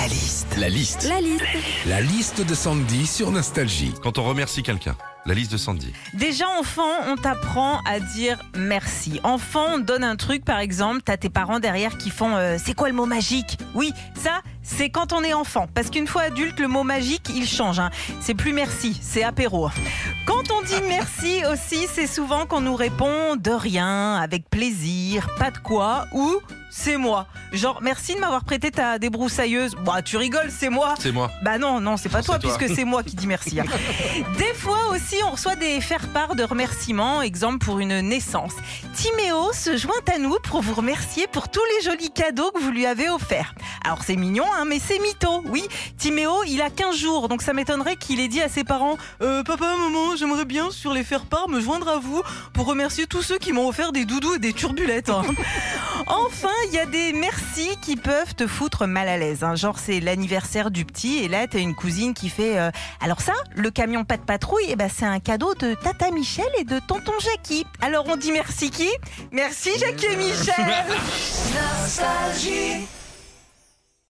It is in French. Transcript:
La liste. La liste. La liste. La liste de Sandy sur Nostalgie. Quand on remercie quelqu'un. La liste de Sandy. Déjà enfant, on t'apprend à dire merci. Enfant, on te donne un truc, par exemple, t'as tes parents derrière qui font euh, c'est quoi le mot magique? Oui, ça, c'est quand on est enfant. Parce qu'une fois adulte, le mot magique, il change. hein. C'est plus merci, c'est apéro. Quand on dit merci aussi, c'est souvent qu'on nous répond de rien, avec plaisir, pas de quoi, ou c'est moi. Genre, merci de m'avoir prêté ta débroussailleuse. Bah, tu rigoles, c'est moi. C'est moi. Bah non, non, c'est pas Non, toi, c'est toi. puisque c'est moi qui dis merci. hein. Des fois aussi, on reçoit des faire-part de remerciements, exemple pour une naissance. Timéo se joint à nous pour vous remercier pour tous les jolis cadeaux que vous lui avez offerts. Alors c'est mignon, hein, mais c'est mytho. Oui, Timéo, il a 15 jours, donc ça m'étonnerait qu'il ait dit à ses parents Euh, Papa, maman, j'aimerais bien sur les faire-part me joindre à vous pour remercier tous ceux qui m'ont offert des doudous et des turbulettes. hein. Enfin, il y a des merci qui peuvent te foutre mal à l'aise. hein. Genre, c'est l'anniversaire du petit et là, t'as une cousine qui fait euh, Alors, ça, le camion pas de patrouille, eh ben, c'est un cadeau de Tata Michel et de Tonton Jackie. Alors, on dit merci qui? Merci Jackie et Michel